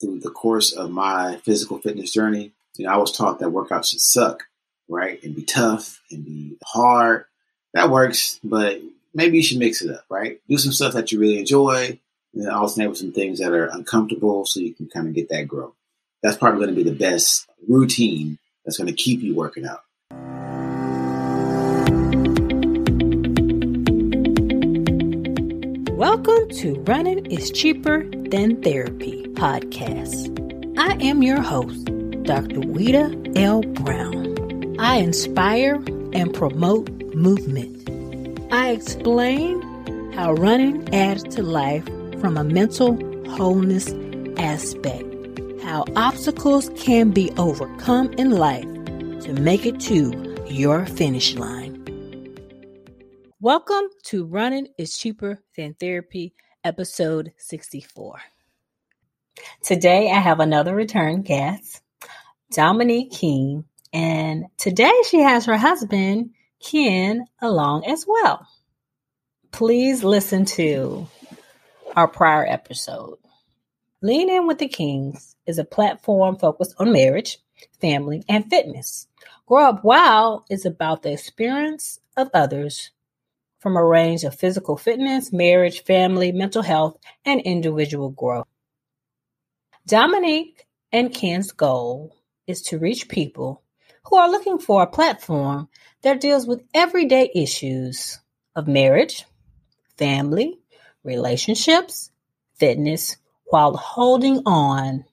through the course of my physical fitness journey, you know, I was taught that workouts should suck, right? And be tough and be hard. That works, but maybe you should mix it up, right? Do some stuff that you really enjoy and then alternate with some things that are uncomfortable so you can kind of get that growth. That's probably going to be the best routine that's going to keep you working out. Welcome to Running is Cheaper Than Therapy podcast. I am your host, Dr. Wita L. Brown. I inspire and promote movement. I explain how running adds to life from a mental wholeness aspect, how obstacles can be overcome in life to make it to your finish line. Welcome to Running is Cheaper Than Therapy, episode 64. Today I have another return guest, Dominique King, and today she has her husband, Ken, along as well. Please listen to our prior episode. Lean In with the Kings is a platform focused on marriage, family, and fitness. Grow Up Wow is about the experience of others from a range of physical fitness, marriage, family, mental health, and individual growth. Dominique and Ken's goal is to reach people who are looking for a platform that deals with everyday issues of marriage, family, relationships, fitness, while holding on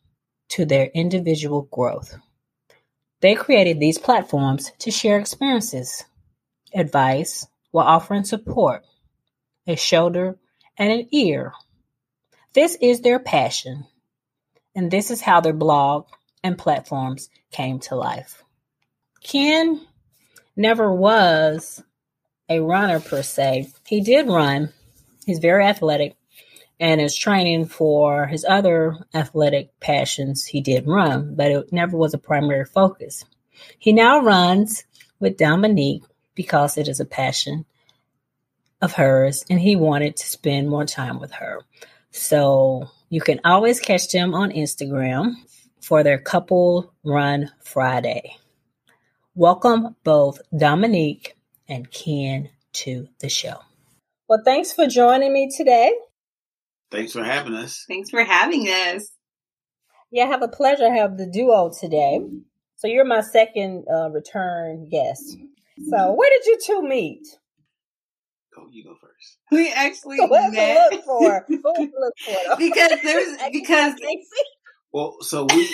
to their individual growth. They created these platforms to share experiences, advice, while offering support, a shoulder, and an ear. This is their passion, and this is how their blog and platforms came to life. Ken never was a runner per se. He did run, he's very athletic, and is training for his other athletic passions. He did run, but it never was a primary focus. He now runs with Dominique because it is a passion of hers and he wanted to spend more time with her. So you can always catch them on Instagram for their couple run Friday. Welcome both Dominique and Ken to the show. Well, thanks for joining me today. Thanks for having us. Thanks for having us. Yeah, I have a pleasure to have the duo today. So you're my second uh, return guest. So where did you two meet? Go, you go first. We actually So what met look for? What look for? because there's because Well, so we,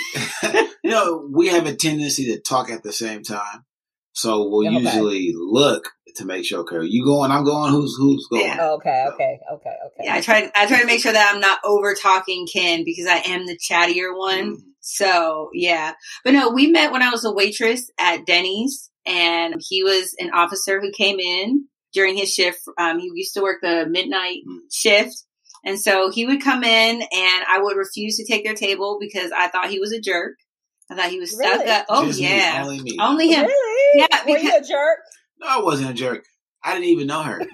you know, we have a tendency to talk at the same time. So we'll Okay. usually look to make sure, okay, you going, I'm going, who's, who's going? Yeah. okay, okay, okay, okay. yeah, I try I try to make sure that I'm not over talking Ken because I am the chattier one. Mhm. So yeah, but no, we met when I was a waitress at Denny's, and he was an officer who came in during his shift. Um, he used to work the midnight Mm. shift, and so he would come in, and I would refuse to take their table because I thought he was a jerk. I thought he was stuck Really? up. Oh Just me, yeah, only me. only him. Really? Yeah, Were you a jerk? No, I wasn't a jerk. I didn't even know her.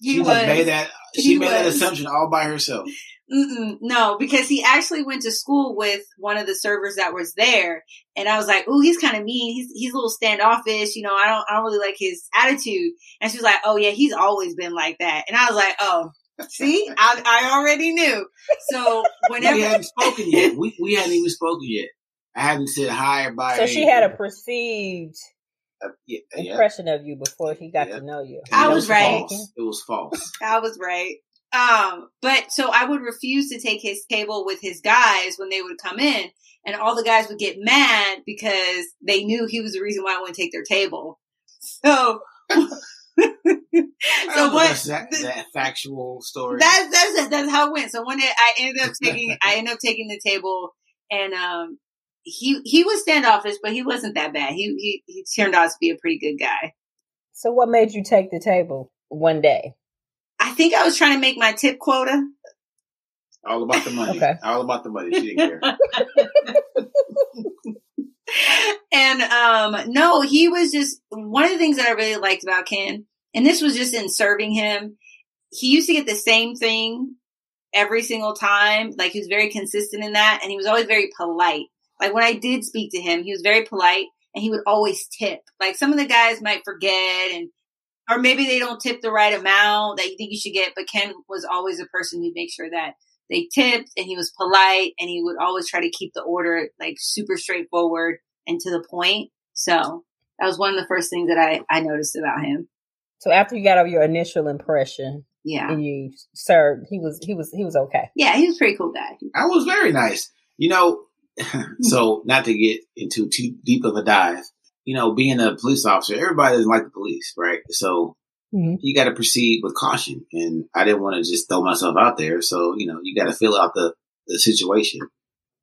He she was. just made that. She He made that assumption all by herself. Mm-mm, no, because he actually went to school with one of the servers that was there, and I was like, "Ooh, he's kind of mean. He's he's a little standoffish. You know, I don't I don't really like his attitude." And she was like, "Oh yeah, he's always been like that." And I was like, "Oh, see, I I already knew." So whenever we hadn't spoken yet. We we hadn't even spoken yet. I hadn't said hi or bye. So or she had a perceived Uh, yeah, yeah. impression of you before he got Yeah. to know you. I It was right. False. It was false. I was right. Um, but so I would refuse to take his table with his guys when they would come in, and all the guys would get mad because they knew he was the reason why I wouldn't take their table. So, so know what? that's that, that factual story. That's that's that's how it went. So one day I ended up taking I ended up taking the table, and um, he he was standoffish, but he wasn't that bad. He he he turned out to be a pretty good guy. So what made you take the table one day? I think I was trying to make my tip quota. all about the money. Okay. All about the money. She didn't care. and um no, he was just one of the things that I really liked about Ken, and this was just in serving him. He used to get the same thing every single time. Like he was very consistent in that, and he was always very polite. Like when I did speak to him, he was very polite, and he would always tip. Like some of the guys might forget, and or maybe they don't tip the right amount that you think you should get. But Ken was always a person who'd make sure that they tipped, and he was polite, and he would always try to keep the order like super straightforward and to the point. So that was one of the first things that I I noticed about him. So after you got over your initial impression, Yeah. and you served, he was he was he was okay. Yeah, he was a pretty cool guy. I was very nice. You know, so not to get into too deep of a dive, you know, being a police officer, everybody doesn't like the police, right? So Mhm. you got to proceed with caution. And I didn't want to just throw myself out there. So, you know, you got to fill out the, the situation.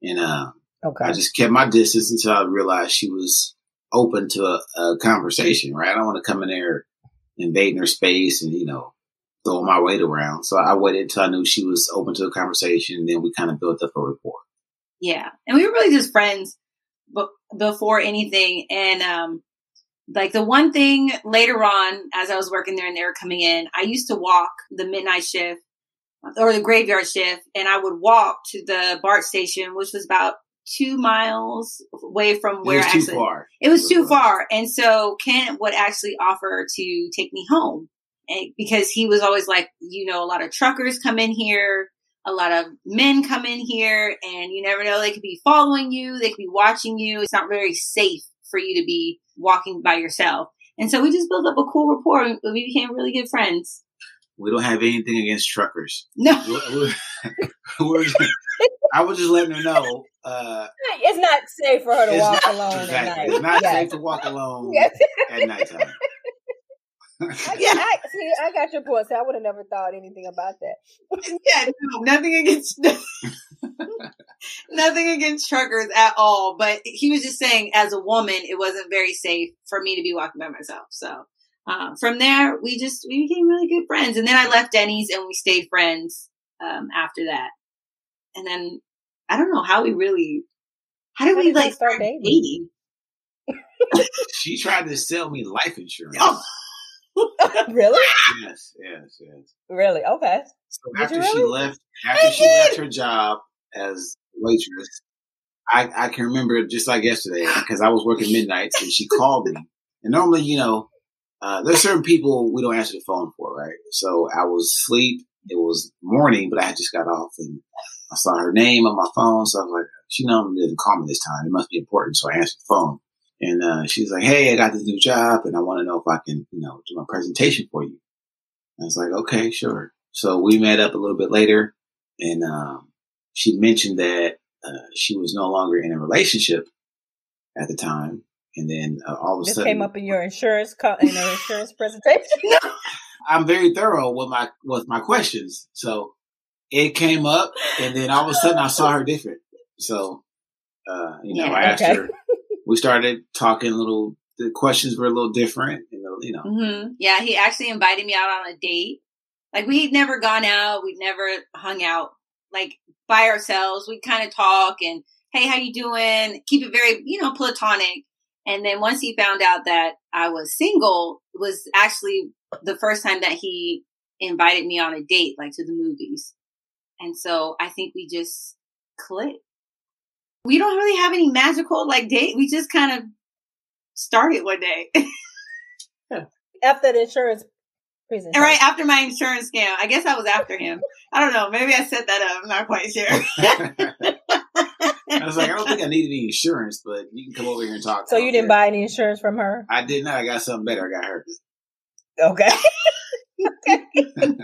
And, uh, Okay. I just kept my distance until I realized she was open to a, a conversation, right? I don't want to come in there invading her space and, you know, throwing my weight around. So I waited until I knew she was open to a conversation. And then we kind of built up a rapport. Yeah. And we were really just friends b- before anything. And, um, like the one thing later on, as I was working there and they were coming in, I used to walk the midnight shift or the graveyard shift and I would walk to the BART station, which was about two miles away from It where was I too actually, far. it was too far. And so Ken would actually offer to take me home and because he was always like, you know, a lot of truckers come in here, a lot of men come in here and you never know, they could be following you. They could be watching you. It's not very safe for you to be walking by yourself. And so we just built up a cool rapport and we became really good friends. We don't have anything against truckers. No. We're- we're- we're just- I was just letting her know. Uh, It's not safe for her to walk not, alone exactly. at night. It's not Yes. safe to walk alone Yes. at nighttime. I, Yeah. I, see, I got your point. See, I would have never thought anything about that. yeah, no, nothing against nothing against truckers at all. But he was just saying, as a woman, it wasn't very safe for me to be walking by myself. So uh, from there, we just we became really good friends. And then I left Denny's, and we stayed friends um, after that. And then I don't know how we really how did How we did y'all like start start dating? dating? She tried to sell me life insurance. Oh. really? Yes, yes, yes. Really? Okay. So Did after you she left, after she left her job as waitress, I, I can remember just like yesterday because I was working midnights and she called me. And normally, you know, uh, there's certain people we don't answer the phone for, right? So I was asleep. It was morning, but I had just got off and I saw her name on my phone. So I was like, she normally doesn't call me this time. It must be important. So I answered the phone. And uh, she's like, "Hey, I got this new job, and I want to know if I can, you know, do my presentation for you." I was like, "Okay, sure." So we met up a little bit later, and um, she mentioned that uh, she was no longer in a relationship at the time, and then uh, all of a This sudden, came up in your insurance co- in your insurance presentation. I'm very thorough with my with my questions, so it came up, and then all of a sudden I saw her different. So, uh, you know, Yeah, I asked okay. her. We started talking a little. The questions were a little different, and you know, hmm Yeah, he actually invited me out on a date. Like we'd never gone out, we'd never hung out like by ourselves. We'd kind of talk and hey, how you doing? Keep it very, you know, platonic. And then once he found out that I was single, was actually the first time that he invited me on a date, like to the movies. And so I think we just clicked. We don't really have any magical like date. We just kind of started one day. After the insurance presentation. And right after my insurance scam, I guess I was after him. I don't know. Maybe I set that up. I'm not quite sure. I was like, I don't think I need any insurance, but you can come over here and talk. So you didn't buy any insurance from her? I did not. I got something better. I got her. Okay.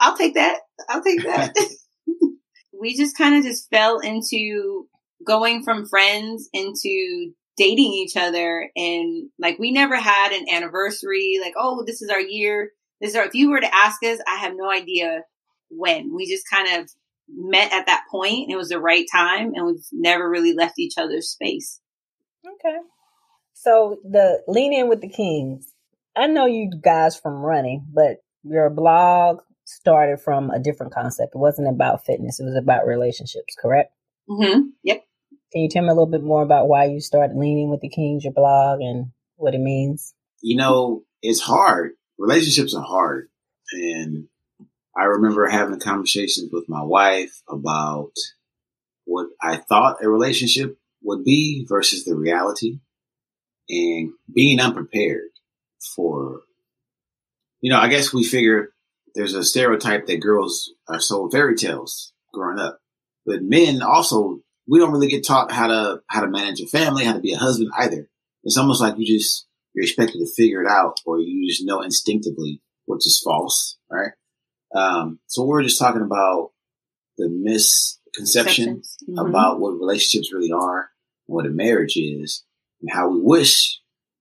I'll take that. I'll take that. we just kind of just fell into going from friends into dating each other. And like, we never had an anniversary. Like, oh, this is our year. This is our, if you were to ask us, I have no idea when. We just kind of met at that point. And it was the right time. And we've never really left each other's space. Okay. So the lean in with the kings. I know you guys from running, but your blog started from a different concept. It wasn't about fitness. It was about relationships, correct? Mm hmm Yep. Can you tell me a little bit more about why you started Lean In with the Kings, your blog, and what it means? You know, it's hard. Relationships are hard, and I remember having conversations with my wife about what I thought a relationship would be versus the reality and being unprepared for, you know, I guess we figure there's a stereotype that girls are so fairy tales growing up, but men also, we don't really get taught how to, how to manage a family, how to be a husband either. It's almost like you just, you're expected to figure it out or you just know instinctively, which is false, right? Um, so we're just talking about the misconception Mhm. about what relationships really are, what a marriage is, and how we wish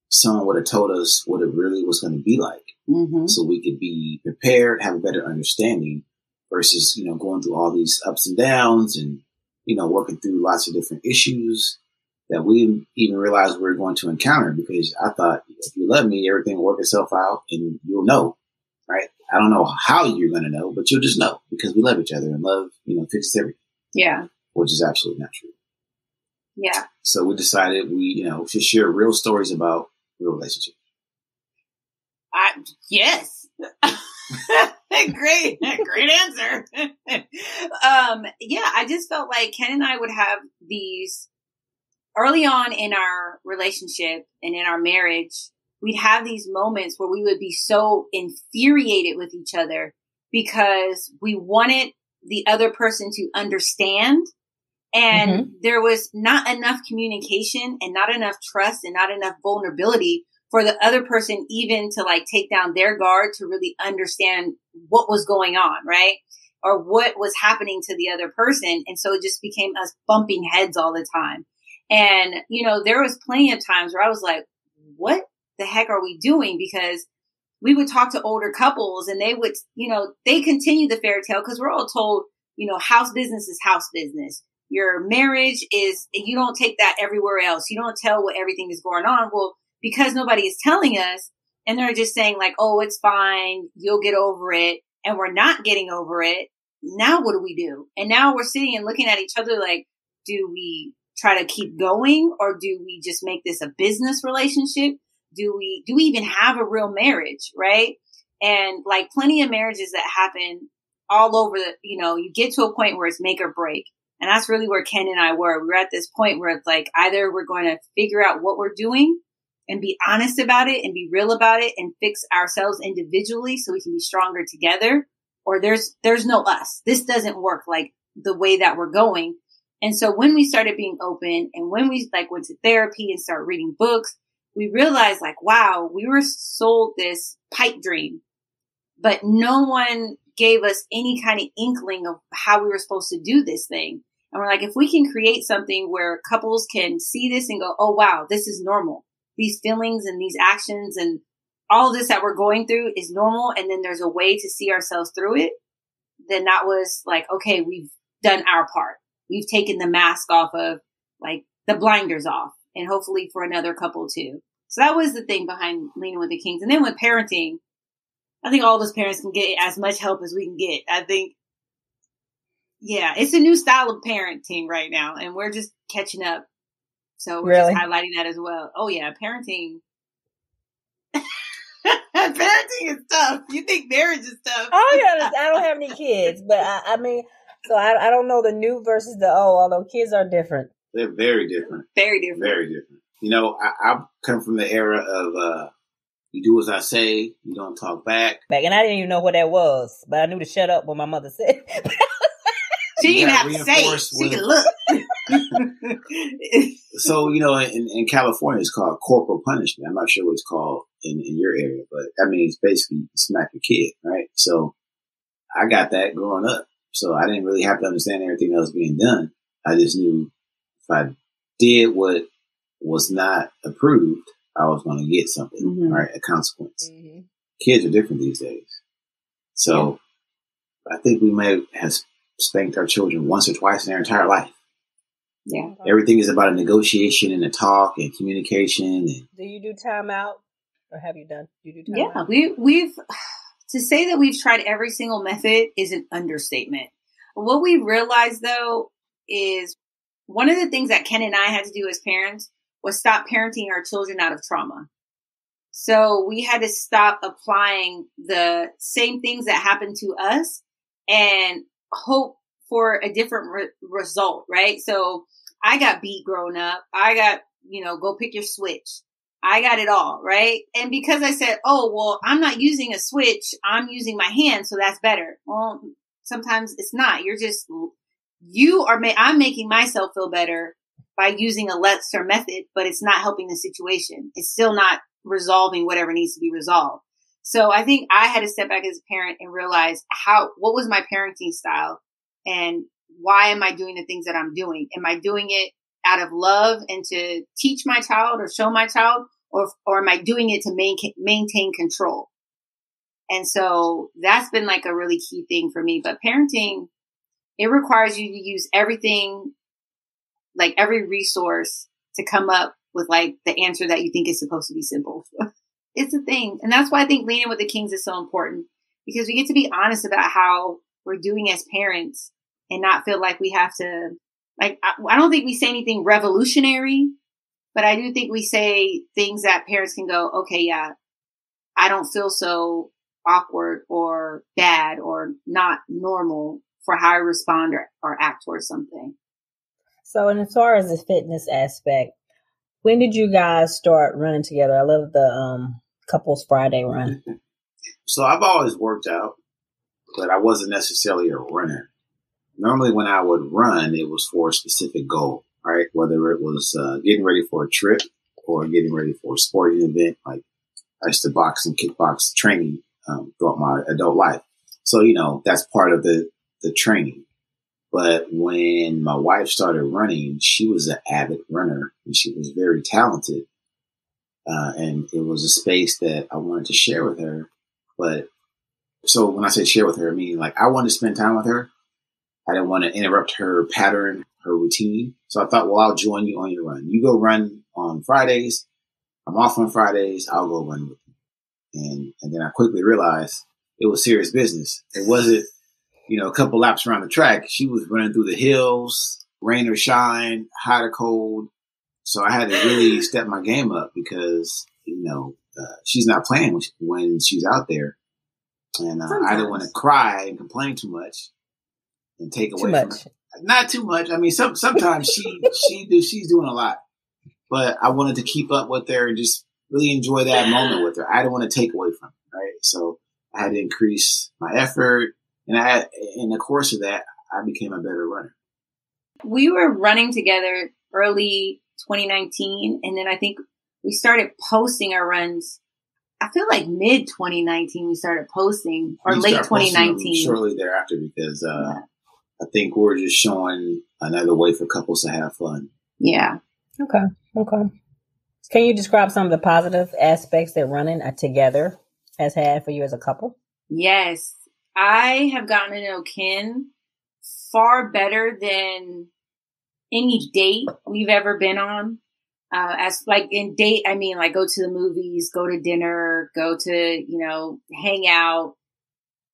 someone would have told us what it really was going to be like Mhm. so we could be prepared, have a better understanding versus, you know, going through all these ups and downs and, you know, working through lots of different issues that we didn't even realize we were going to encounter because I thought if you love me, everything will work itself out and you'll know, right? I don't know how you're going to know, but you'll just know because we love each other and love, you know, fixes everything, Yeah. which is absolutely not true. Yeah. So we decided we, you know, should share real stories about real relationships. I, yes. great, great answer. um, yeah, I just felt like Ken and I would have these early on in our relationship and in our marriage. We'd have these moments where we would be so infuriated with each other because we wanted the other person to understand. And there was not enough communication and not enough trust and not enough vulnerability for the other person even to like take down their guard to really understand what was going on, right? Or what was happening to the other person. And so it just became us bumping heads all the time. And, you know, there was plenty of times where I was like, what the heck are we doing? Because we would talk to older couples and they would, you know, they continue the fairy tale because we're all told, you know, house business is house business. Your marriage is, you don't take that everywhere else. You don't tell what everything is going on. Well, because nobody is telling us and they're just saying like, oh, it's fine. You'll get over it. And we're not getting over it. Now what do we do? And now we're sitting and looking at each other like, do we try to keep going or do we just make this a business relationship? Do we, do we even have a real marriage? Right. And like plenty of marriages that happen all over the, you know, you get to a point where it's make or break. And that's really where Ken and I were. We were at this point where it's like either we're going to figure out what we're doing and be honest about it and be real about it and fix ourselves individually so we can be stronger together. Or there's there's no us. This doesn't work like the way that we're going. And so when we started being open and when we like went to therapy and started reading books we realized like wow we were sold this pipe dream. But no one gave us any kind of inkling of how we were supposed to do this thing. And we're like if we can create something where couples can see this and go oh wow this is normal these feelings and these actions and all this that we're going through is normal and then there's a way to see ourselves through it then that was like okay we've done our part. We've taken the mask off of like the blinders off and hopefully for another couple too. So that was the thing behind Lean In with the Kings. And then with parenting i think all those parents can get as much help as we can get. I think yeah it's a new style of parenting right now and we're just catching up so we're Really? just highlighting that as well. Oh yeah, parenting. parenting is tough. You think marriage is tough? Oh yeah, I don't have any kids, but I, I mean, so I, I don't know the new versus the old. Although kids are different. They're very different. Very different. Very different. You know, I, I come from the era of uh, you do as I say, you don't talk back. Back and I didn't even know what that was, but I knew to shut up when my mother said. She didn't You even got have to say it. She with- could look. So, you know, in, in California, it's called corporal punishment. I'm not sure what it's called in, in your area, but that means basically smack your kid, right? So I got that growing up. So I didn't really have to understand everything that was being done. I just knew if I did what was not approved, I was going to get something, Mhm. right? A consequence. Mm-hmm. Kids are different these days. So I think we may have spanked our children once or twice in their entire life. Yeah. Everything is about a negotiation and a talk and communication and Do you do timeout, or have you done? Do you do Yeah, timeout? we we've to say that we've tried every single method is an understatement. What we realized though is one of the things that Ken and I had to do as parents was stop parenting our children out of trauma. So we had to stop applying the same things that happened to us and hope for a different re- result, right? So I got beat growing up. I got, you know, go pick your switch. I got it all, right? And because I said, oh, well, I'm not using a switch, I'm using my hand, so that's better. Well, sometimes it's not. You're just, you are, ma- I'm making myself feel better by using a lesser method, but it's not helping the situation. It's still not resolving whatever needs to be resolved. So I think I had to step back as a parent and realize how, what was my parenting style and why am I doing the things that I'm doing? Am I doing it out of love and to teach my child or show my child or, or am I doing it to maintain, maintain control? And so that's been like a really key thing for me. But parenting, it requires you to use everything, like every resource to come up with like the answer that you think is supposed to be simple. it's a thing. And that's why I think Lean In with the Kings is so important because we get to be honest about how we're doing as parents and not feel like we have to, like, I, I don't think we say anything revolutionary, but I do think we say things that parents can go, okay, yeah, I don't feel so awkward or bad or not normal for how I respond or, or act towards something. So, and as far as the fitness aspect, when did you guys start running together? I love the um, couples Friday run. so I've always worked out, but I wasn't necessarily a runner. Normally, when I would run, it was for a specific goal, right? Whether it was uh, getting ready for a trip or getting ready for a sporting event, like I used to box and kickbox training um, throughout my adult life. So, you know, that's part of the, the training. But when my wife started running, she was an avid runner and she was very talented. Uh, and it was a space that I wanted to share with her. But so when I say share with her, I mean like I wanted to spend time with her. I didn't want to interrupt her pattern, her routine. So I thought, well, I'll join you on your run. You go run on Fridays. I'm off on Fridays. I'll go run with you. And, and then I quickly realized it was serious business. It wasn't, you know, a couple laps around the track. She was running through the hills, rain or shine, hot or cold. So I had to really step my game up because, you know, uh, she's not playing when, she's out there. And uh, I didn't want to cry and complain too much and take away from her. Not too much. I mean, some sometimes she she do she's doing a lot, but I wanted to keep up with her and just really enjoy that moment with her. I didn't want to take away from her, right? So I had to increase my effort, and I in the course of that, I became a better runner. We were running together early 2019, and then I think we started posting our runs. I feel like mid 2019 we started posting, or late 2019. Shortly thereafter, because uh, yeah. I think we're just showing another way for couples to have fun. Yeah. Okay. Okay. Can you describe some of the positive aspects that running together has had for you as a couple? Yes. I have gotten to know Ken far better than any date we've ever been on. Uh, as like in date, I mean, like go to the movies, go to dinner, go to, you know, hang out.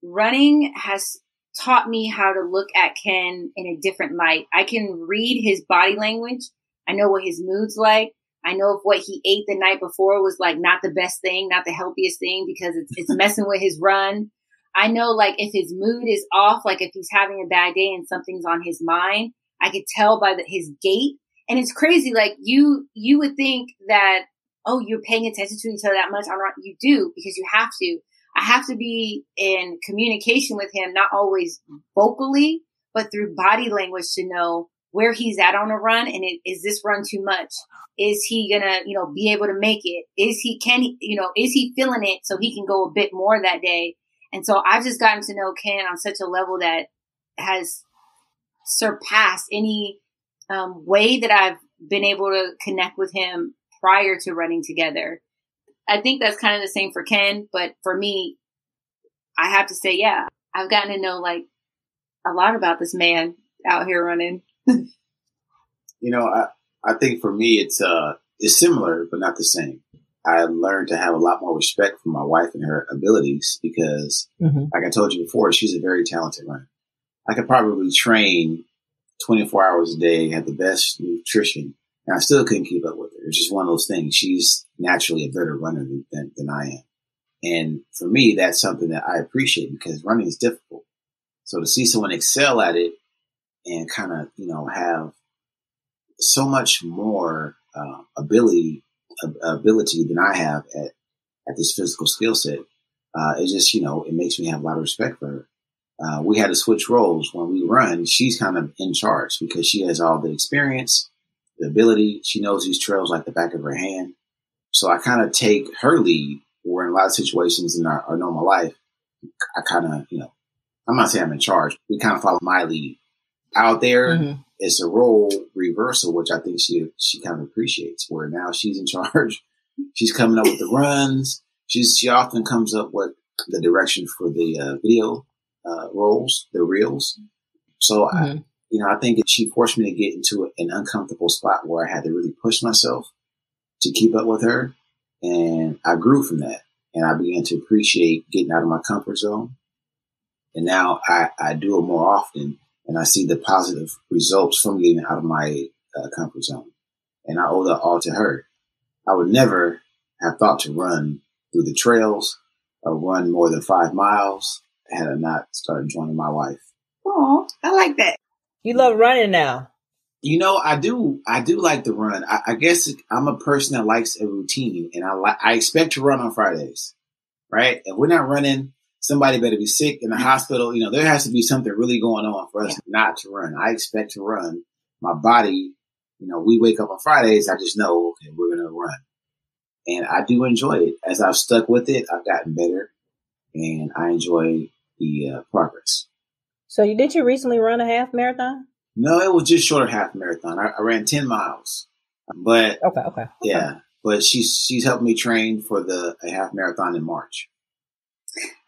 Running has taught me how to look at Ken in a different light. I can read his body language. I know what his mood's like. I know if what he ate the night before was like not the best thing, not the healthiest thing because it's, it's messing with his run. I know like if his mood is off, like if he's having a bad day and something's on his mind, I could tell by the, his gait. And it's crazy. Like you, you would think that, oh, you're paying attention to each other that much. I'm not, you do because you have to. I have to be in communication with him, not always vocally, but through body language to know where he's at on a run and it, is this run too much? Is he gonna, you know, be able to make it? Is he, can he, you know, is he feeling it so he can go a bit more that day? And so I've just gotten to know Ken on such a level that has surpassed any um, way that I've been able to connect with him prior to running together. I think that's kind of the same for Ken, but for me, I have to say, yeah, I've gotten to know like a lot about this man out here running. you know, I, I think for me, it's, uh, it's similar, but not the same. I learned to have a lot more respect for my wife and her abilities because, mm-hmm. like I told you before, she's a very talented runner. I could probably train 24 hours a day, have the best nutrition, and I still couldn't keep up with her. It's just one of those things. She's naturally a better runner than, than, I am. And for me, that's something that I appreciate because running is difficult. So to see someone excel at it and kind of, you know, have so much more uh, ability ability than I have at at this physical skill set, uh, it just you know it makes me have a lot of respect for her. Uh, we had to switch roles when we run. She's kind of in charge because she has all the experience, the ability. She knows these trails like the back of her hand. So I kind of take her lead. Where in a lot of situations in our, our normal life, I kind of you know I'm not saying I'm in charge. We kind of follow my lead. Out there, mm-hmm. it's a role reversal, which I think she she kind of appreciates. Where now she's in charge, she's coming up with the runs. She's she often comes up with the direction for the uh, video uh, roles, the reels. So mm-hmm. I, you know, I think she forced me to get into an uncomfortable spot where I had to really push myself to keep up with her, and I grew from that. And I began to appreciate getting out of my comfort zone and now I, I do it more often and I see the positive results from getting out of my uh, comfort zone. And I owe that all to her. I would never have thought to run through the trails or run more than five miles had I not started joining my wife. Oh, I like that. You love running now. You know, I do. I do like to run. I, I guess I'm a person that likes a routine, and I like. I expect to run on Fridays, right? If we're not running, somebody better be sick in the hospital. You know, there has to be something really going on for us yeah. not to run. I expect to run. My body, you know, we wake up on Fridays. I just know, okay, we're going to run. And I do enjoy it. As I've stuck with it, I've gotten better and I enjoy the uh, progress. So you did you recently run a half marathon? No, it was just short of half marathon. I, I ran 10 miles, but okay, okay, okay. yeah, but she's, she's helped me train for the a half marathon in March.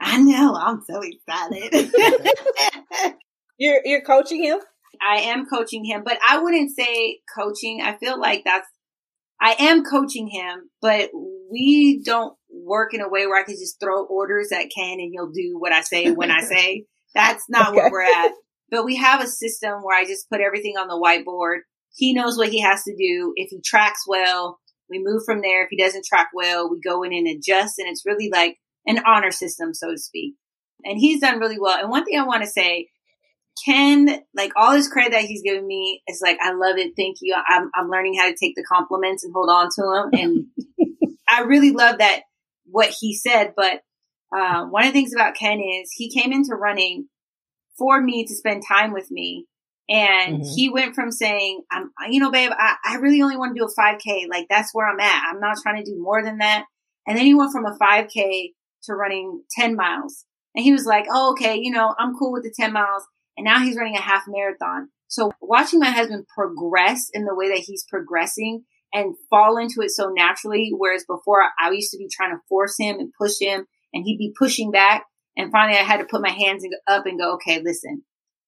I know. I'm so excited. you're you're coaching him. I am coaching him, but I wouldn't say coaching. I feel like that's I am coaching him, but we don't work in a way where I can just throw orders at Ken and he'll do what I say when I say. That's not okay. where we're at. But we have a system where I just put everything on the whiteboard. He knows what he has to do. If he tracks well, we move from there. If he doesn't track well, we go in and adjust. And it's really like an honor system, so to speak. And he's done really well. And one thing I want to say, Ken, like all his credit that he's given me is like, I love it. Thank you. I'm, I'm learning how to take the compliments and hold on to them. And I really love that what he said. But uh, one of the things about Ken is he came into running for me to spend time with me. And mm-hmm. he went from saying, I'm, you know, babe, I, I really only want to do a 5K. Like that's where I'm at. I'm not trying to do more than that. And then he went from a 5K to running 10 miles. And he was like, oh, okay, you know, I'm cool with the 10 miles. And now he's running a half marathon. So watching my husband progress in the way that he's progressing and fall into it so naturally, whereas before I used to be trying to force him and push him and he'd be pushing back. And finally I had to put my hands up and go, okay, listen,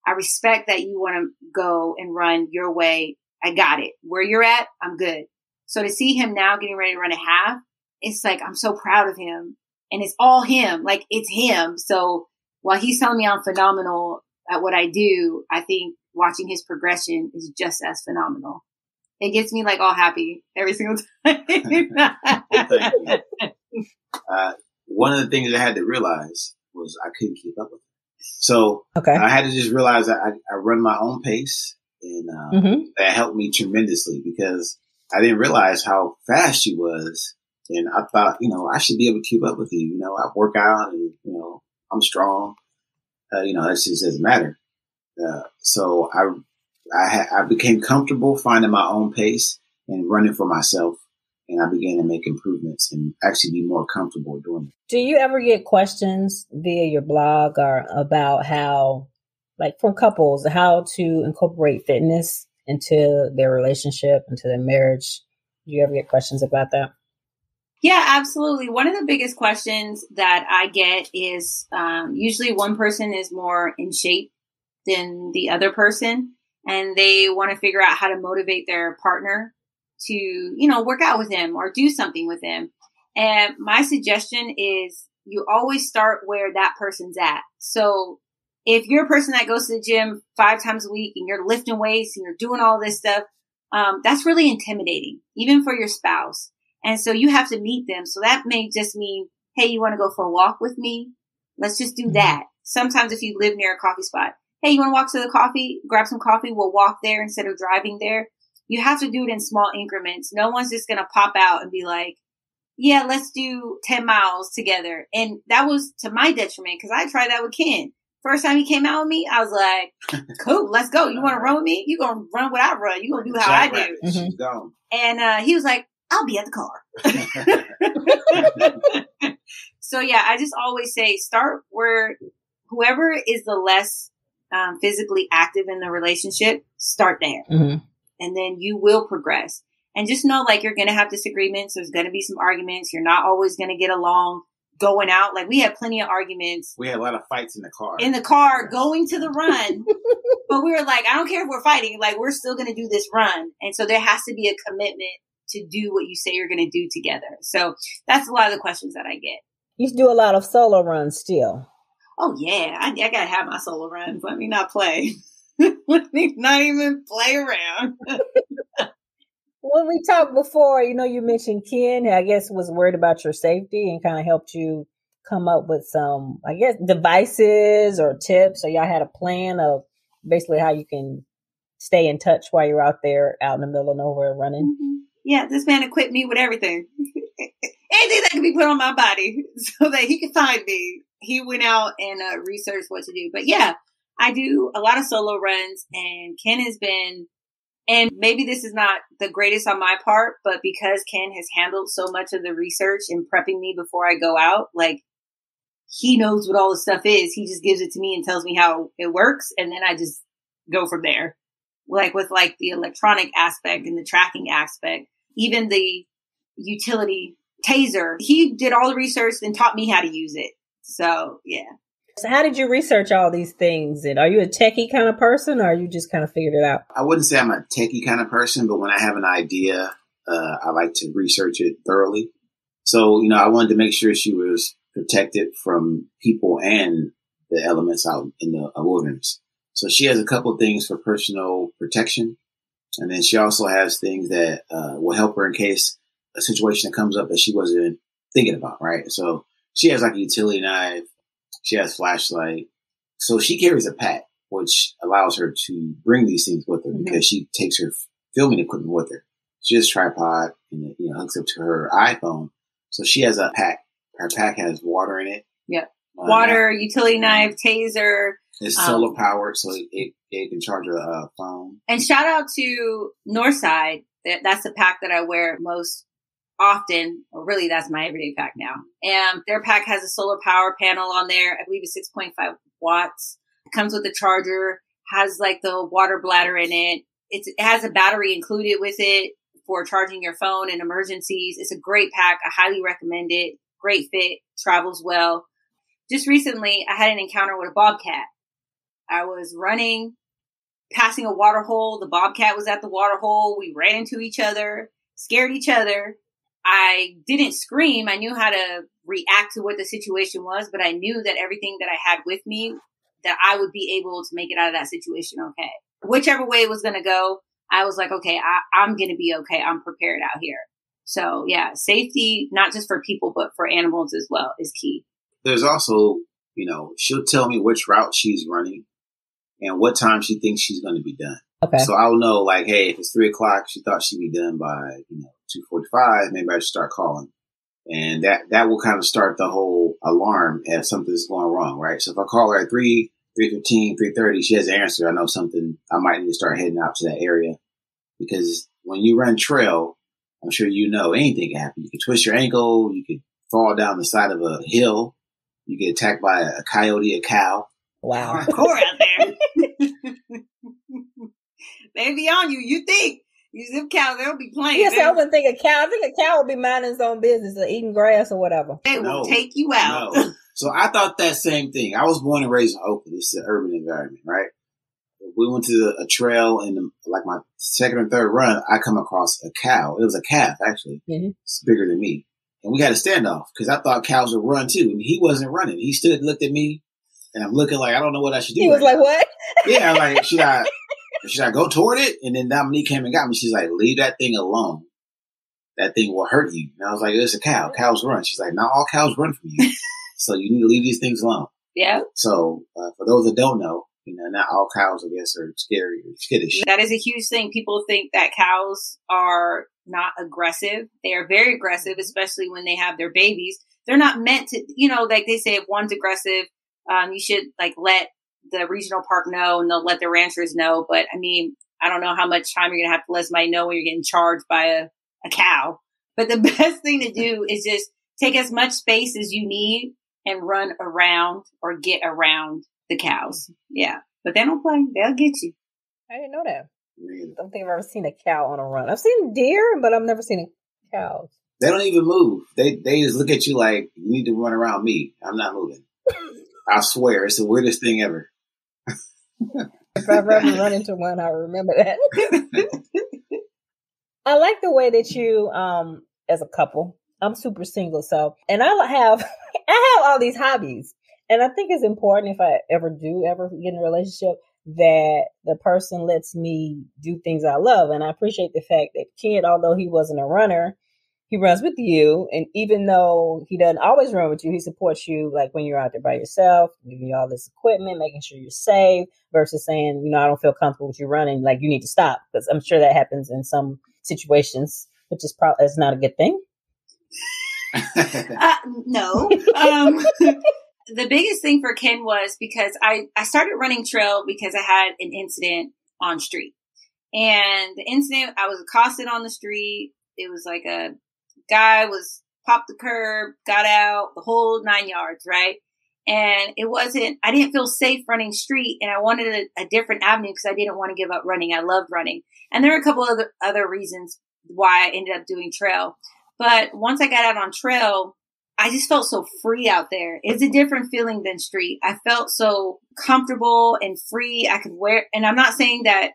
I respect that you want to go and run your way. I got it. Where you're at, I'm good. So to see him now getting ready to run a half, it's like, I'm so proud of him and it's all him. Like it's him. So while he's telling me I'm phenomenal at what I do, I think watching his progression is just as phenomenal. It gets me like all happy every single time. uh, one of the things I had to realize was I couldn't keep up with him. So okay. I had to just realize that I, I run my own pace and uh, mm-hmm. that helped me tremendously because I didn't realize how fast she was and I thought, you know, I should be able to keep up with you. You know, I work out and, you know, I'm strong. Uh, you know, that just doesn't matter. Uh, so I, I, ha- I became comfortable finding my own pace and running for myself. And I began to make improvements and actually be more comfortable doing it. Do you ever get questions via your blog or about how, like from couples, how to incorporate fitness into their relationship, into their marriage? Do you ever get questions about that? Yeah, absolutely. One of the biggest questions that I get is um, usually one person is more in shape than the other person, and they want to figure out how to motivate their partner to, you know, work out with them or do something with them. And my suggestion is you always start where that person's at. So if you're a person that goes to the gym five times a week and you're lifting weights and you're doing all this stuff, um, that's really intimidating, even for your spouse. And so you have to meet them. So that may just mean, Hey, you want to go for a walk with me? Let's just do mm-hmm. that. sometimes if you live near a coffee spot, hey, you want to walk to the coffee, grab some coffee, we'll walk there instead of driving there. You have to do it in small increments. No one's just going to pop out and be like, yeah, let's do 10 miles together. And that was to my detriment because I tried that with Ken. First time he came out with me, I was like, cool, let's go. You want to run with me? You're going to run what I run. You're going to do how I do. She's. And uh, he was like, I'll be at the car. so yeah, I just always say start where whoever is the less um, physically active in the relationship, start there. Mhm. And then you will progress. And just know like you're going to have disagreements. There's going to be some arguments. You're not always going to get along going out. Like we had plenty of arguments We had a lot of fights in the car. in the car going to the run. but we were like, I don't care if we're fighting. Like we're still going to do this run. And so there has to be a commitment to do what you say you're going to do together. So that's a lot of the questions that I get. You do a lot of solo runs still. Oh yeah, I, I gotta have my solo runs. Let me not play. Not even play around. When we talked before, you know, you mentioned Ken, I guess was worried about your safety and kind of helped you come up with some, I guess, devices or tips. Or y'all had a plan of basically how you can stay in touch while you're out there, out in the middle of nowhere running. Yeah, this man equipped me with everything. Anything that could be put on my body so that he could find me. He went out and uh, researched what to do. But yeah, I do a lot of solo runs and Ken has been, and maybe this is not the greatest on my part, but because Ken has handled so much of the research and prepping me before I go out, like he knows what all the stuff is. He just gives it to me and tells me how it works. And then I just go from there. Like with like the electronic aspect and the tracking aspect, even the utility taser, he did all the research and taught me how to use it. So yeah. So how did you research all these things? And are you a techie kind of person or are you just kind of figured it out? I wouldn't say I'm a techie kind of person, but when I have an idea, uh, I like to research it thoroughly. So, you know, I wanted to make sure she was protected from people and the elements out in the wilderness. So she has a couple things for personal protection. And then she also has things that uh, will help her in case a situation that comes up that she wasn't thinking about, right? So she has like a utility knife. She has flashlight. So she carries a pack, which allows her to bring these things with her Mhm. because she takes her filming equipment with her. She has a tripod and it you know, hooks up to her iPhone. So she has a pack. Her pack has water in it. Yep. Uh, Water, utility knife, taser, It's um, solar powered, so it, it, it can charge a uh, phone. And shout out to Northside. That that's the pack that I wear most often. Or really, that's my everyday pack now. And their pack has a solar power panel on there. I believe it's 6.5 watts. It comes with a charger. Has like the water bladder in it. It's, it has a battery included with it for charging your phone in emergencies. It's a great pack. I highly recommend it. Great fit. Travels well. Just recently, I had an encounter with a bobcat. I was running passing a water hole. The bobcat was at the water hole. We ran into each other, scared each other. I didn't scream. I knew how to react to what the situation was, but I knew that everything that I had with me, that I would be able to make it out of that situation okay. Whichever way it was going to go, I was like, okay, I, I'm going to be okay. I'm prepared out here. So yeah, safety, not just for people, but for animals as well is key. There's also, you know, she'll tell me which route she's running and what time she thinks she's going to be done. Okay. So I'll know, like, hey, if it's three o'clock, she thought she'd be done by, you know, two forty-five. Maybe I should start calling, and that that will kind of start the whole alarm if something's going wrong, right? So if I call her at three, three fifteen, three thirty, she has an answer. I know something. I might need to start heading out to that area because when you run trail, I'm sure you know anything can happen. You can twist your ankle, you could fall down the side of a hill, you get attacked by a coyote, a cow. wow. hardcore out there. they be on you. You think you zip cow, they'll be playing. Yes, I wouldn't think a cow. I think a cow would be minding his own business or eating grass or whatever. they will No. take you out. No. So I thought that same thing. I was born and raised in Oakland. It's an urban environment, right? We went to a trail and like my second or third run, I come across a cow. It was a calf actually. Mhm. It's bigger than me. And we had a standoff because I thought cows would run too. And he wasn't running. He stood, looked at me and I'm looking like, I don't know what I should do. He was right like, "What?" yeah, like, should I, should I go toward it? And then Dominique came and got me. She's like, leave that thing alone. That thing will hurt you. And I was like, it's a cow. Cows run. She's like, not all cows run from you. So you need to leave these things alone. Yeah. So uh, for those that don't know, you know, not all cows, I guess, are scary or skittish. That is a huge thing. People think that cows are not aggressive. They are very aggressive, especially when they have their babies. They're not meant to, you know, like they say, if one's aggressive, um, you should like let the regional park know and they'll let the ranchers know. But I mean, I don't know how much time you're going to have to let somebody know when you're getting charged by a, a cow. But the best thing to do is just take as much space as you need and run around or get around the cows. Yeah. But they don't play. They'll get you. I didn't know that. I don't think I've ever seen a cow on a run. I've seen deer, but I've never seen a cow. They don't even move. They they just look at you like you need to run around me. I'm not moving. I swear, it's the weirdest thing ever. If I've ever run into one, I remember that. I like the way that you, um, as a couple, I'm super single, so and I have I have all these hobbies, and I think it's important if I ever do ever get in a relationship that the person lets me do things I love, and I appreciate the fact that Kid, although he wasn't a runner, he runs with you, and even though he doesn't always run with you, he supports you like when you're out there by yourself, giving you all this equipment, making sure you're safe, versus saying, you know, I don't feel comfortable with you running, like you need to stop, because I'm sure that happens in some situations, which is probably is not a good thing. Uh, no. Um, the biggest thing for Ken was because I, I started running trail because I had an incident on street. And the incident, I was accosted on the street. It was like a guy was popped the curb, got out, the whole nine yards, right? And it wasn't, I didn't feel safe running street and I wanted a, a different avenue because I didn't want to give up running. I loved running. And there are a couple other, other reasons why I ended up doing trail. But once I got out on trail, I just felt so free out there. It's a different feeling than street. I felt so comfortable and free. I could wear, and I'm not saying that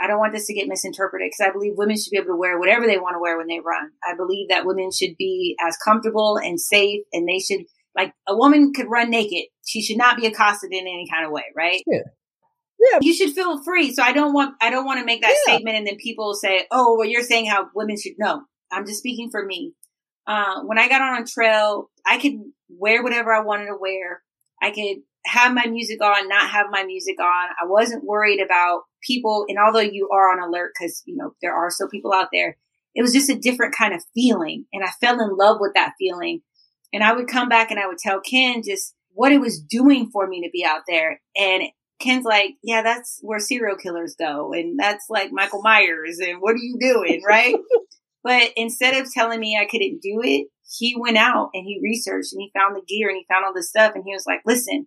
I don't want this to get misinterpreted because I believe women should be able to wear whatever they want to wear when they run. I believe that women should be as comfortable and safe and they should, like, a woman could run naked. She should not be accosted in any kind of way, right? Yeah. Yeah. You should feel free. So I don't want, I don't want to make that Yeah. statement and then people say, oh, well, you're saying how women should know. I'm just speaking for me. Uh, when I got on a trail, I could wear whatever I wanted to wear. I could have my music on, not have my music on. I wasn't worried about people. And although you are on alert, because, you know, there are still people out there, it was just a different kind of feeling. And I fell in love with that feeling. And I would come back and I would tell Ken just what it was doing for me to be out there. And Ken's like, yeah, that's where serial killers go. And that's like Michael Myers. And what are you doing? Right. but instead of telling me I couldn't do it, he went out and he researched and he found the gear and he found all this stuff. And he was like, listen,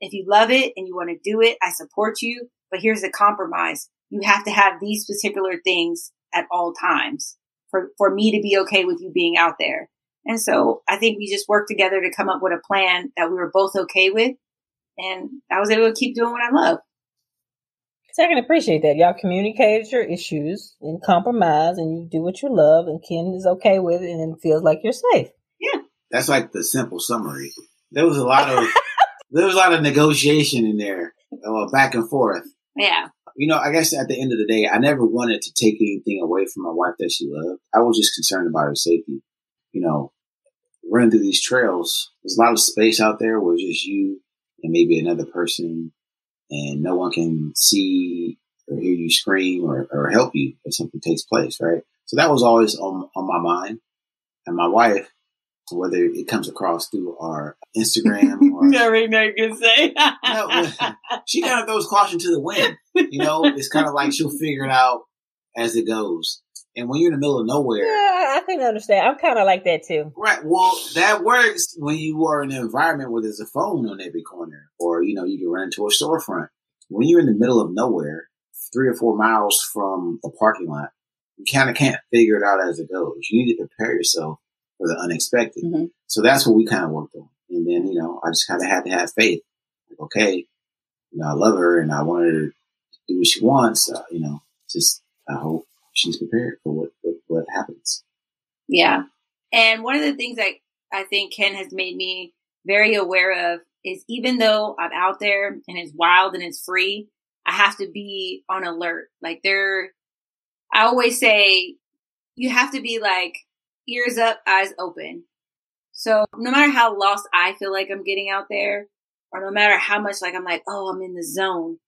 if you love it and you want to do it, I support you. But here's the compromise. You have to have these particular things at all times for, for me to be okay with you being out there. And so I think we just worked together to come up with a plan that we were both okay with. And I was able to keep doing what I love. So I can appreciate that. Y'all communicated your issues and compromise and you do what you love and Ken is okay with it and feels like you're safe. Yeah. That's like the simple summary. There was a lot of there was a lot of negotiation in there, uh, back and forth. Yeah. You know, I guess at the end of the day, I never wanted to take anything away from my wife that she loved. I was just concerned about her safety. You know, running through these trails, there's a lot of space out there where it's just you and maybe another person, and no one can see or hear you scream or, or help you if something takes place, right? So that was always on, on my mind. And my wife, whether it comes across through our Instagram or Very, very good say. No, she kind of throws caution to the wind. You know, it's kind of like she'll figure it out as it goes. And when you're in the middle of nowhere, Yeah, I can understand. I'm kind of like that too. right? Well, that works when you are in an environment where there's a phone on every corner, or you know, you can run into a storefront. When you're in the middle of nowhere, three or four miles from a parking lot, you kind of can't figure it out as it goes. You need to prepare yourself for the unexpected. Mhm. So that's what we kind of worked on. And then, you know, I just kind of had to have faith. Like, okay, you know, I love her and I want her to do what she wants. Uh, you know, just I hope she's prepared for what, what, what happens. Yeah. And one of the things that I think Ken has made me very aware of is even though I'm out there and it's wild and it's free, I have to be on alert. Like there, I always say you have to be like ears up, eyes open. So no matter how lost I feel like I'm getting out there, or no matter how much like I'm like, oh, I'm in the zone,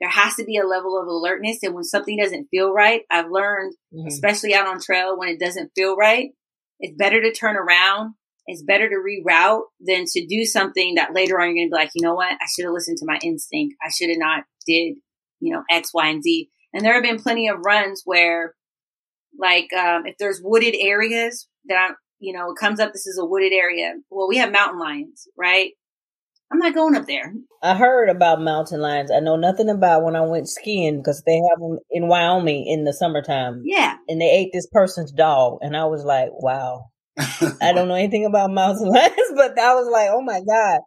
there has to be a level of alertness. And when something doesn't feel right, I've learned, mm-hmm. especially out on trail, when it doesn't feel right, it's better to turn around. It's better to reroute than to do something that later on you're going to be like, you know what? I should have listened to my instinct. I should have not did, you know, X, Y, and Z. And there have been plenty of runs where, like, um, if there's wooded areas that I'm, you know, it comes up, this is a wooded area. Well, we have mountain lions, right? I'm not going up there. I heard about mountain lions. I know nothing about when I went skiing because they have them in Wyoming in the summertime. Yeah. And they ate this person's dog. And I was like, wow. I don't know anything about mountain lions, but I was like, oh my God.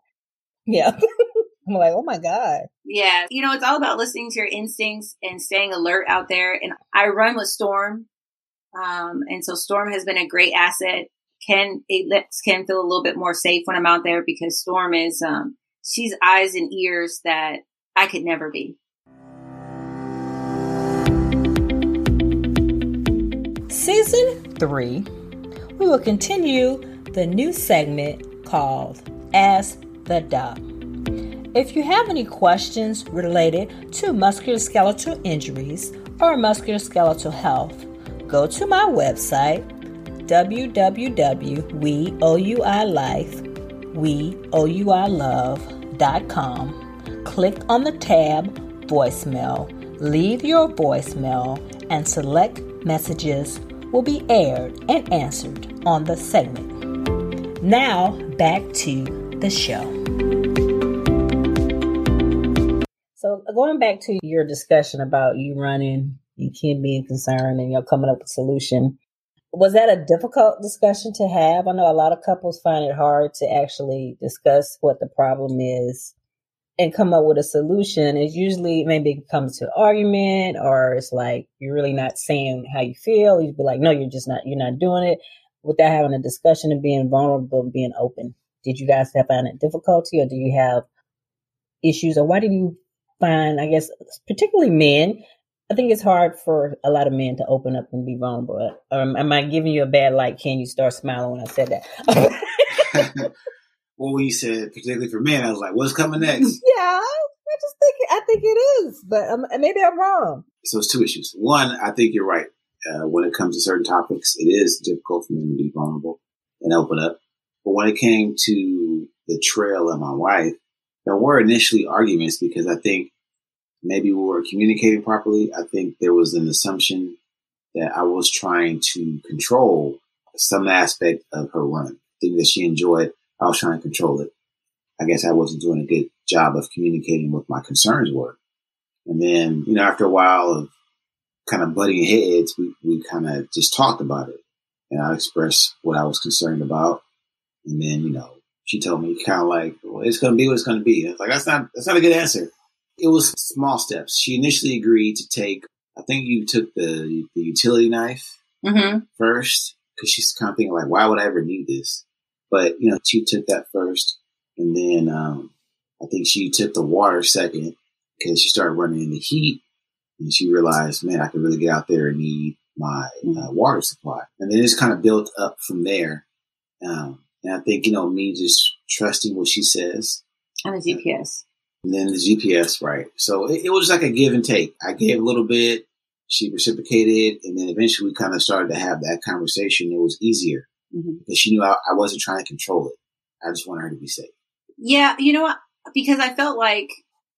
Yeah. I'm like, oh my God. Yeah. You know, it's all about listening to your instincts and staying alert out there. And I run with Storm. Um, and so Storm has been a great asset Ken it lets Ken feel a little bit more safe when I'm out there because Storm is um she's eyes and ears that I could never be. Season three, we will continue the new segment called Ask the Doc. If you have any questions related to musculoskeletal injuries or musculoskeletal health, go to my website www.weouilife.com. Click on the tab Voicemail, leave your voicemail, and select messages will be aired and answered on the segment. Now, back to the show. So, going back to your discussion about you running and Ken being concerned and you're coming up with a solution, was that a difficult discussion to have? I know a lot of couples find it hard to actually discuss what the problem is and come up with a solution. It's usually maybe it comes to argument or it's like you're really not saying how you feel. You'd be like, no, you're just not, you're not doing it without having a discussion and being vulnerable and being open. Did you guys have find it difficulty or do you have issues or why did you find, I guess, particularly men, I think it's hard for a lot of men to open up and be vulnerable. Um, am I giving you a bad light? Can you start smiling when I said that? well, when you said particularly for men, I was like, "What's coming next?" Yeah, I just think I think it is, but um, maybe I'm wrong. So it's two issues. One, I think you're right. Uh, when it comes to certain topics, it is difficult for men to be vulnerable and open up. But when it came to the trail and my wife, there were initially arguments because I think maybe we were communicating properly. I think there was an assumption that I was trying to control some aspect of her run. Thing that she enjoyed, I was trying to control it. I guess I wasn't doing a good job of communicating what my concerns were. And then, you know, after a while of kind of butting heads, we, we kind of just talked about it. And I expressed what I was concerned about. And then, you know, she told me kind of like, well, it's going to be what it's going to be. And I was like, that's not, that's not a good answer. It was small steps. She initially agreed to take, I think you took the, the utility knife mm-hmm. first because she's kind of thinking like, why would I ever need this? But, you know, she took that first. And then, um, I think she took the water second because she started running in the heat and she realized, man, I could really get out there and need my uh, water supply. And then it just kind of built up from there. Um, and I think, you know, me just trusting what she says. And the GPS and then the GPS, right? So it, it, was like a give and take. I gave a little bit, she reciprocated, and then eventually we kind of started to have that conversation. It was easier mm-hmm. because she knew I, I, wasn't trying to control it. I just wanted her to be safe. Yeah, you know what? Because I felt like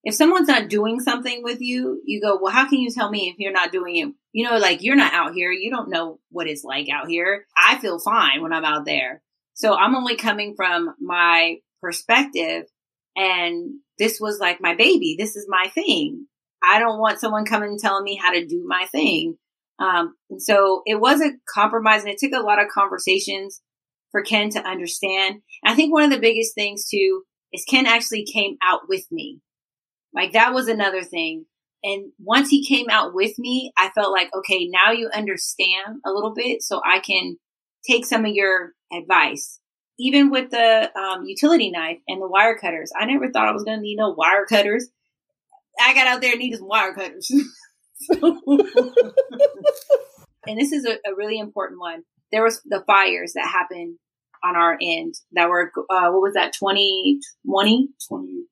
if someone's not doing something with you, you go, well, how can you tell me if you're not doing it? You know, like you're not out here. You don't know what it's like out here. I feel fine when I'm out there. So I'm only coming from my perspective and this was like my baby. This is my thing. I don't want someone coming and telling me how to do my thing. Um, and so it was a compromise and it took a lot of conversations for Ken to understand. And I think one of the biggest things too is Ken actually came out with me. Like that was another thing. And once he came out with me, I felt like, okay, now you understand a little bit so I can take some of your advice even with the um, utility knife and the wire cutters, I never thought I was going to need no wire cutters. I got out there and needed some wire cutters. and this is a, a, really important one. There was the fires that happened on our end that were, uh, what was that, 2020? 20,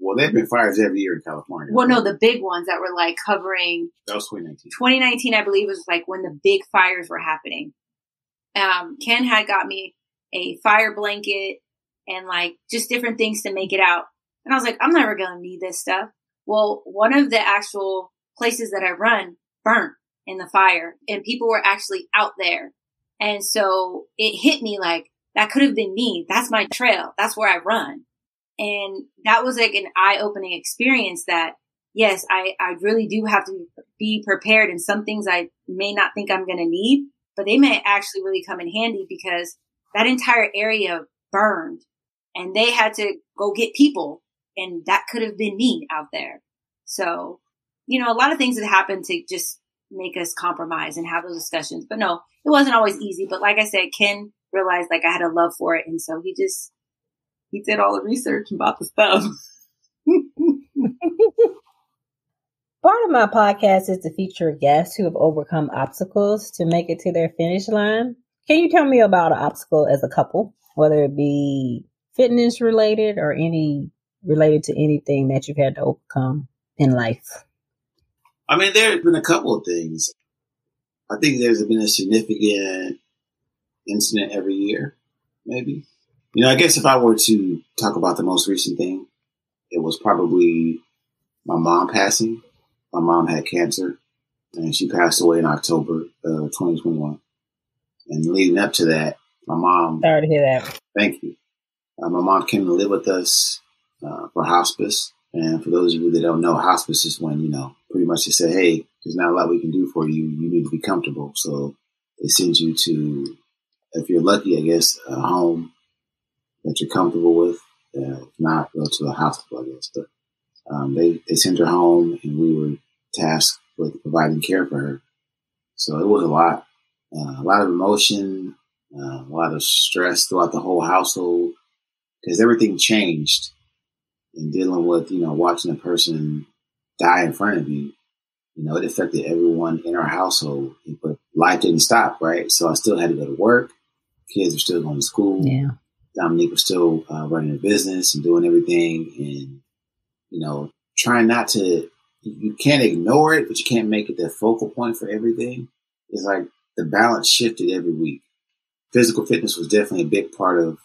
Well, there have been fires every year in California. Well, no, the big ones that were like covering. That was 2019. 2019, I believe, was like when the big fires were happening. Um, Ken had got me a fire blanket and like just different things to make it out. And I was like, I'm never going to need this stuff. Well, one of the actual places that I run burnt in the fire and people were actually out there. And so it hit me like that could have been me. That's my trail. That's where I run. And that was like an eye opening experience that yes, I, I really do have to be prepared and some things I may not think I'm going to need, but they may actually really come in handy because that entire area burned and they had to go get people and that could have been me out there. So, you know, a lot of things that happen to just make us compromise and have those discussions. But no, it wasn't always easy. But like I said, Ken realized like I had a love for it. And so he just, he did all the research and bought the stuff. Part of my podcast is to feature guests who have overcome obstacles to make it to their finish line. Can you tell me about an obstacle as a couple, whether it be fitness related or any related to anything that you've had to overcome in life? I mean, there have been a couple of things. I think there's been a significant incident every year, maybe. You know, I guess if I were to talk about the most recent thing, it was probably my mom passing. My mom had cancer and she passed away in October of 2021. And leading up to that, my mom. Sorry to hear that. Thank you. Uh, my mom came to live with us uh, for hospice. And for those of you that don't know, hospice is when, you know, pretty much they say, hey, there's not a lot we can do for you. You need to be comfortable. So they send you to, if you're lucky, I guess, a home that you're comfortable with. Uh, if not, go to a hospital, I guess. But um, they, they sent her home and we were tasked with providing care for her. So it was a lot, uh, a lot of emotion, uh, a lot of stress throughout the whole household because everything changed in dealing with, you know, watching a person die in front of you. You know, it affected everyone in our household, but life didn't stop, right? So I still had to go to work. Kids were still going to school. Yeah. Dominique was still uh, running a business and doing everything, and you know, trying not to. You can't ignore it, but you can't make it the focal point for everything. It's like the balance shifted every week. Physical fitness was definitely a big part of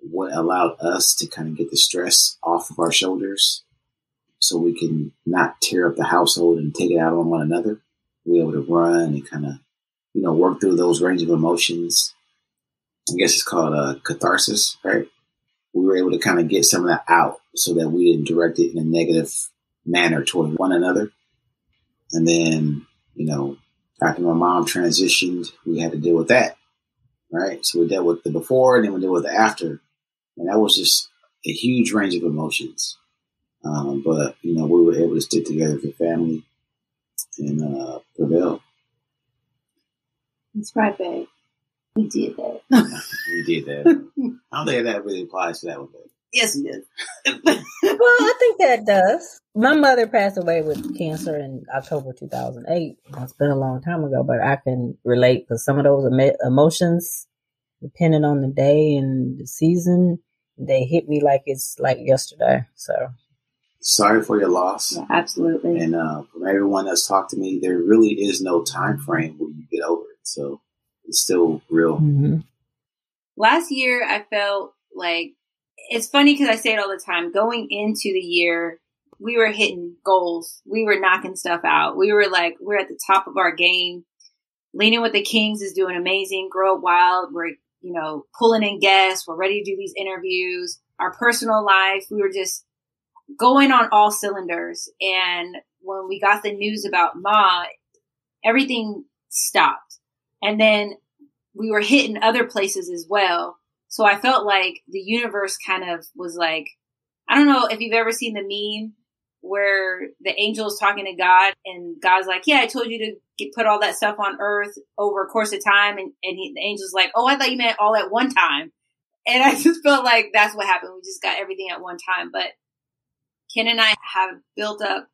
what allowed us to kind of get the stress off of our shoulders so we can not tear up the household and take it out on one another. Be able to run and kind of, you know, work through those range of emotions. I guess it's called a catharsis, right? We were able to kind of get some of that out so that we didn't direct it in a negative manner toward one another. And then, you know, after my mom transitioned, we had to deal with that, right? So we dealt with the before and then we dealt with the after. And that was just a huge range of emotions. Um, but, you know, we were able to stick together as a family and uh, prevail. That's right, babe. We did that. we did that. I don't think that really applies to that one, babe. Yes, it does. well, I think that does. My mother passed away with cancer in October 2008. It's been a long time ago, but I can relate because some of those em- emotions, depending on the day and the season, they hit me like it's like yesterday. So sorry for your loss. Yeah, absolutely. And uh, from everyone that's talked to me, there really is no time frame where you get over it. So it's still real. mm-hmm. Last year, I felt like it's funny because I say it all the time. Going into the year, we were hitting goals. We were knocking stuff out. We were like, we're at the top of our game. Lean In with the Kings is doing amazing. Grow Wild, we're, you know, pulling in guests. We're ready to do these interviews. Our personal life, we were just going on all cylinders. And when we got the news about Ma, everything stopped. And then we were hitting other places as well. So I felt like the universe kind of was like, I don't know if you've ever seen the meme where the angel is talking to God and God's like, yeah, I told you to get, put all that stuff on earth over a course of time. And, and he, the angel's like, oh, I thought you meant all at one time. And I just felt like that's what happened. We just got everything at one time. But Ken and I have built up,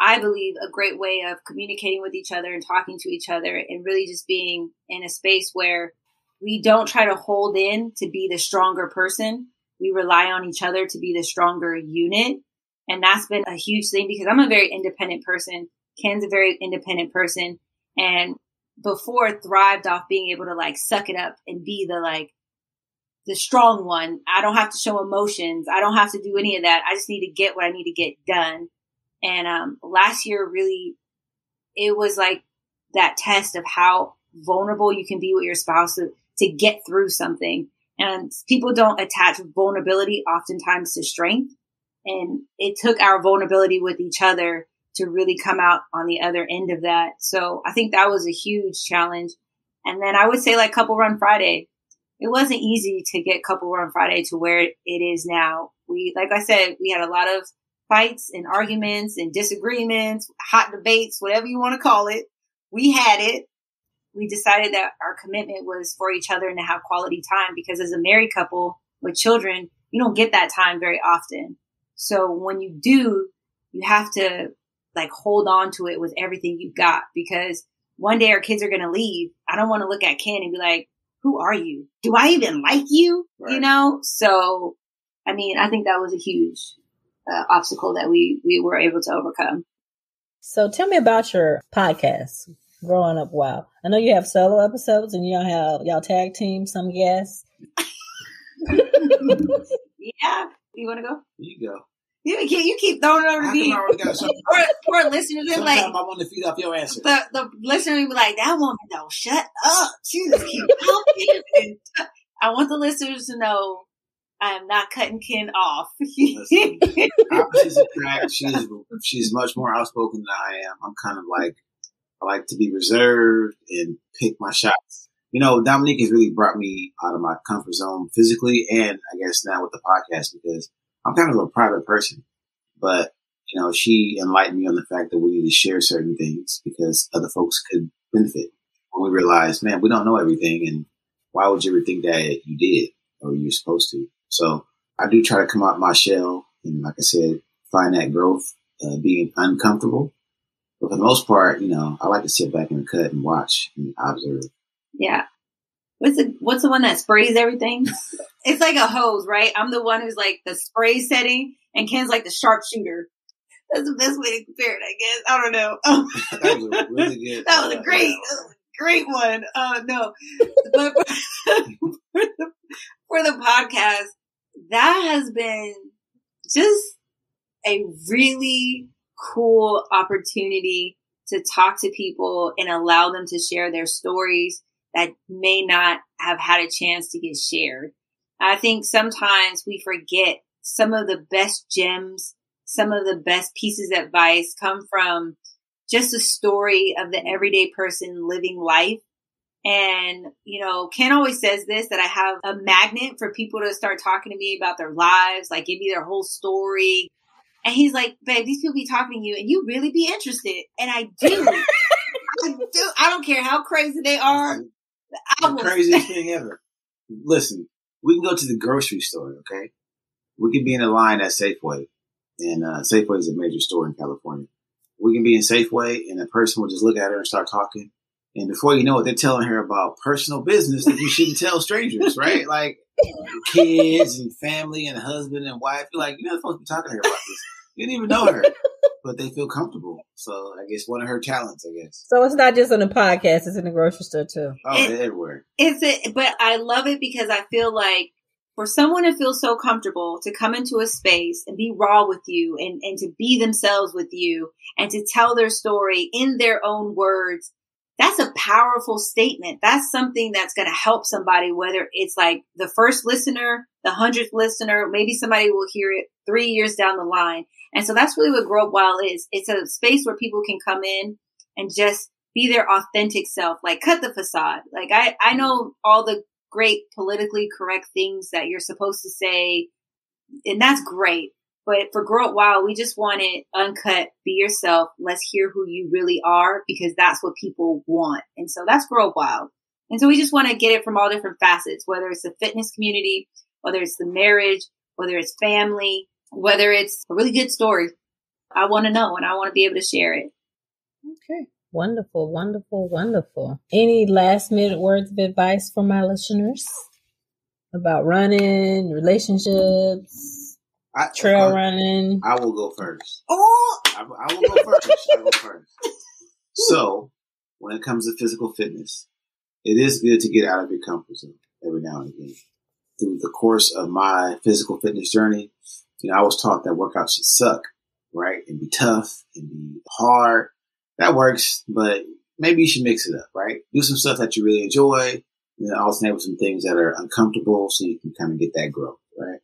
I believe, a great way of communicating with each other and talking to each other and really just being in a space where we don't try to hold in to be the stronger person. we rely on each other to be the stronger unit. And that's been a huge thing because I'm a very independent person. Ken's a very independent person. And before thrived off being able to like suck it up and be the like the strong one. I don't have to show emotions. I don't have to do any of that. I just need to get what I need to get done. And um, last year, really, it was like that test of how vulnerable you can be with your spouse to, get through something. And people don't attach vulnerability oftentimes to strength. And it took our vulnerability with each other to really come out on the other end of that. So I think that was a huge challenge. And then I would say like couple run Friday. It wasn't easy to get couple run Friday to where it is now. We, like I said, we had a lot of fights and arguments and disagreements, hot debates, whatever you want to call it. We had it. We decided that our commitment was for each other and to have quality time because as a married couple with children, you don't get that time very often. So when you do, you have to like hold on to it with everything you've got because one day our kids are going to leave. I don't want to look at Ken and be like, who are you? Do I even like you? Right. You know? So, I mean, I think that was a huge uh, obstacle that we, we were able to overcome. So tell me about your podcast, Growing Up Wild. I know you have solo episodes and y'all have y'all tag team some guests. yeah. You want to go? You go. You keep, you keep throwing it over to me. Poor, poor listeners, like, I want to feed off your answer. The, the listener will be like, that woman don't shut up. She just keep talking. and I want the listeners to know I am not cutting Ken off. opposites attract. She's she's much more outspoken than I am. I'm kind of like I like to be reserved and pick my shots. You know, Dominique has really brought me out of my comfort zone physically, and I guess now with the podcast because I'm kind of a private person, but you know, she enlightened me on the fact that we need to share certain things because other folks could benefit. When we realize, man, we don't know everything, and why would you ever think that you did or you're supposed to? So I do try to come out my shell, and like I said, find that growth, uh, being uncomfortable. But for the most part, you know, I like to sit back and cut and watch and observe. Yeah. What's the What's the one that sprays everything? it's like a hose, right? I'm the one who's like the spray setting, and Ken's like the sharpshooter. That's the best way to compare it, I guess. I don't know. that was a really good. that was a uh, great, uh, great one. Uh, no, but for the, for the podcast, that has been just a really cool opportunity to talk to people and allow them to share their stories that may not have had a chance to get shared. I think sometimes we forget some of the best gems, some of the best pieces of advice come from just a story of the everyday person living life. And, you know, Ken always says this that I have a magnet for people to start talking to me about their lives, like give me their whole story. And he's like, babe, these people be talking to you and you really be interested. And I do. I do. I don't care how crazy they are. The craziest thing ever. Listen, we can go to the grocery store, okay? We can be in a line at Safeway, and uh, Safeway is a major store in California. We can be in Safeway, and a person will just look at her and start talking, and before you know it, they're telling her about personal business that you shouldn't tell strangers, right? Like kids and family and husband and wife. You're like, you're not supposed to be talking to her about this. You didn't even know her but they feel comfortable. So I guess one of her talents, I guess. So it's not just on the podcast; it's in the grocery store too. Oh, it, everywhere. It's it, but I love it because I feel like for someone to feel so comfortable to come into a space and be raw with you and and to be themselves with you and to tell their story in their own words. That's a powerful statement. That's something that's going to help somebody, whether it's like the first listener, the hundredth listener, maybe somebody will hear it three years down the line and so that's really what Grow Up Wild is. It's a space where people can come in and just be their authentic self, like cut the facade. Like I, I know all the great politically correct things that you're supposed to say, and that's great. But for Grow Up Wild, we just want it uncut, be yourself. Let's hear who you really are because that's what people want. And so that's Grow Up Wild. And so we just want to get it from all different facets, whether it's the fitness community, whether it's the marriage, whether it's family, whether it's a really good story. I want to know and I want to be able to share it. Okay. Wonderful, wonderful, wonderful. Any last minute words of advice for my listeners? about running, relationships, I, trail I, running. I will go first. Oh, I, I will go first. I will go first. So, when it comes to physical fitness, it is good to get out of your comfort zone every now and again. Through the course of my physical fitness journey, you know, I was taught that workouts should suck, right? And be tough and be hard. That works, but maybe you should mix it up, right? Do some stuff that you really enjoy, and then alternate with some things that are uncomfortable so you can kind of get that growth, right?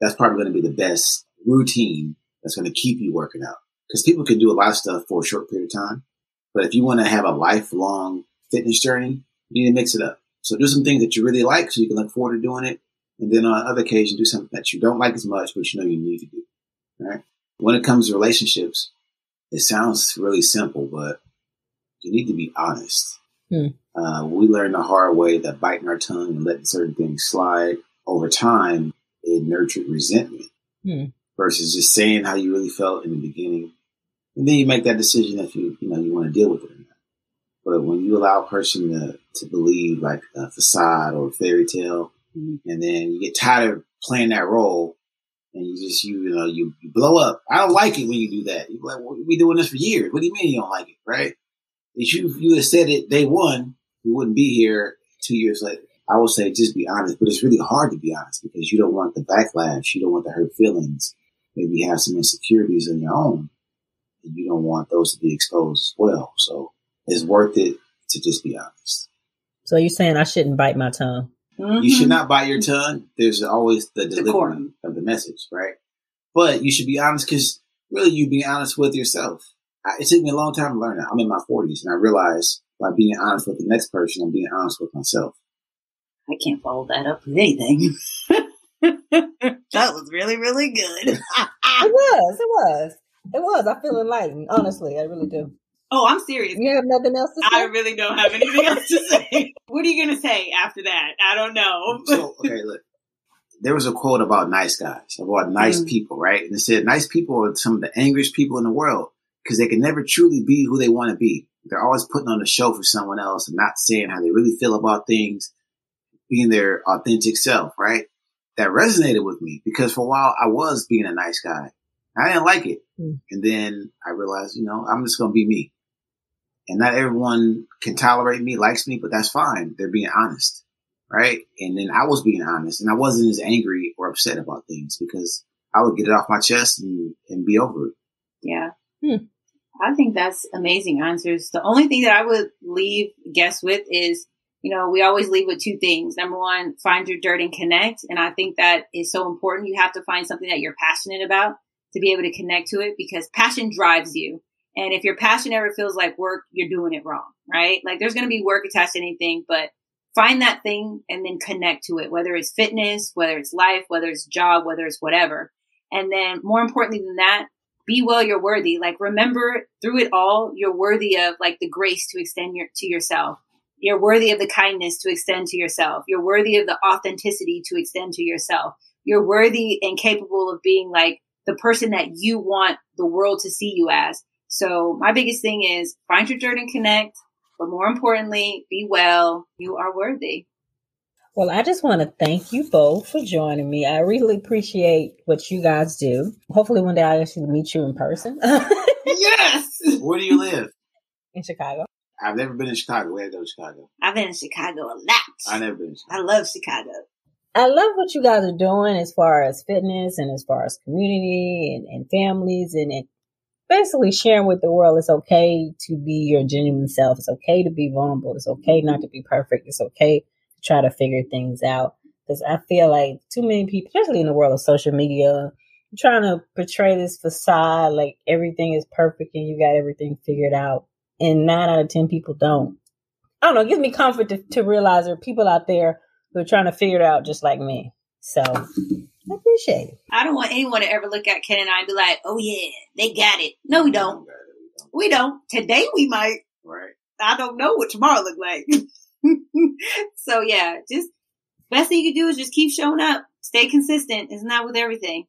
That's probably going to be the best routine that's going to keep you working out. Because people can do a lot of stuff for a short period of time. But if you want to have a lifelong fitness journey, you need to mix it up. So do some things that you really like so you can look forward to doing it. And then on other occasions, do something that you don't like as much, but you know you need to do. Right? When it comes to relationships, it sounds really simple, but you need to be honest. Hmm. Uh, we learned the hard way that biting our tongue and letting certain things slide over time, it nurtured resentment Hmm. versus just saying how you really felt in the beginning. And then you make that decision if you, you know, you want to deal with it or not. But when you allow a person to, to believe like a facade or a fairy tale, Mhm. and then you get tired of playing that role, and you just you, you know you, you blow up. I don't like it when you do that. You're like, well, we doing this for years. What do you mean you don't like it, right? If you you had said it day one, we wouldn't be here two years later. I would say just be honest, but it's really hard to be honest because you don't want the backlash, you don't want the hurt feelings. Maybe you have some insecurities on your own, and you don't want those to be exposed as well. So it's worth it to just be honest. So you're saying I shouldn't bite my tongue? Mm-hmm. You should not bite your tongue. There's always the delivery Decorum. of the message, right? But you should be honest because really you be honest with yourself. I, it took me a long time to learn that. I'm in my 40s and I realized by being honest with the next person, I'm being honest with myself. I can't follow that up with anything. that was really, really good. It was. It was. It was. I feel enlightened. Honestly, I really do. oh, I'm serious. You have nothing else to say? I really don't have anything else to say. What are you going to say after that? I don't know. So, okay, look. There was a quote about nice guys, about nice Mm. people, right? And it said nice people are some of the angriest people in the world because they can never truly be who they want to be. They're always putting on a show for someone else and not saying how they really feel about things, being their authentic self, right? That resonated with me because for a while I was being a nice guy. I didn't like it. Mm. And then I realized, you know, I'm just going to be me. And not everyone can tolerate me, likes me, but that's fine. They're being honest. Right. And then I was being honest and I wasn't as angry or upset about things because I would get it off my chest and, and be over it. Yeah. Hmm. I think that's amazing answers. The only thing that I would leave guests with is, you know, we always leave with two things. Number one, find your dirt and connect. And I think that is so important. You have to find something that you're passionate about to be able to connect to it because passion drives you. And if your passion ever feels like work, you're doing it wrong, right? Like there's going to be work attached to anything, but find that thing and then connect to it, whether it's fitness, whether it's life, whether it's job, whether it's whatever. And then more importantly than that, be well, you're worthy. Like remember through it all, you're worthy of like the grace to extend your, to yourself. You're worthy of the kindness to extend to yourself. You're worthy of the authenticity to extend to yourself. You're worthy and capable of being like the person that you want the world to see you as. So my biggest thing is find your dirt and connect, but more importantly, be well. You are worthy. Well, I just want to thank you both for joining me. I really appreciate what you guys do. Hopefully, one day I'll actually meet you in person Yes. Where do you live? in Chicago. I've never been in Chicago. Where go to Chicago? I've been in Chicago a lot. I've never been in Chicago. I love Chicago. I love what you guys are doing as far as fitness and as far as community and, and families and, and basically sharing with the world it's okay to be your genuine self. It's okay to be vulnerable. It's okay not mm-hmm. to be perfect. It's okay to try to figure things out. Because I feel like too many people, especially in the world of social media, trying to portray this facade like everything is perfect and you got everything figured out. And nine out of 10 people don't. I don't know. It gives me comfort to, to realize there are people out there who are trying to figure it out just like me. So I appreciate it. I don't want anyone to ever look at Ken and I and be like, oh yeah, they got it. No, we don't. We don't. Today we might. Right. I don't know what tomorrow look like. so yeah, just best thing you can do is just keep showing up. Stay consistent. It's not with everything.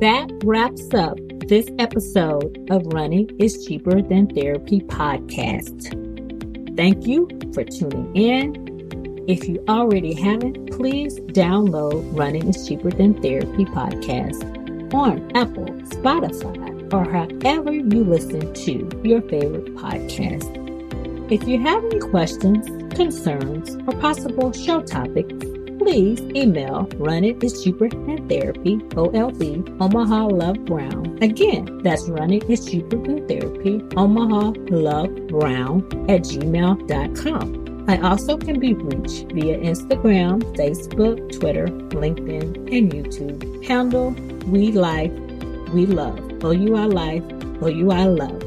That wraps up this episode of Running is Cheaper Than Therapy podcast. Thank you for tuning in. If you already haven't, please download Running is Cheaper Than Therapy podcast on Apple, Spotify, or however you listen to your favorite podcast. If you have any questions, concerns, or possible show topics, please email Running is Cheaper Than Therapy, OLB, Omaha Love Brown. Again, that's Running is Cheaper Than Therapy, Omaha Love Brown at gmail.com. I also can be reached via Instagram, Facebook, Twitter, LinkedIn, and YouTube. Handle We Life, We Love. OUI Life, OUI Love.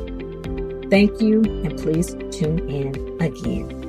Thank you, and please tune in again.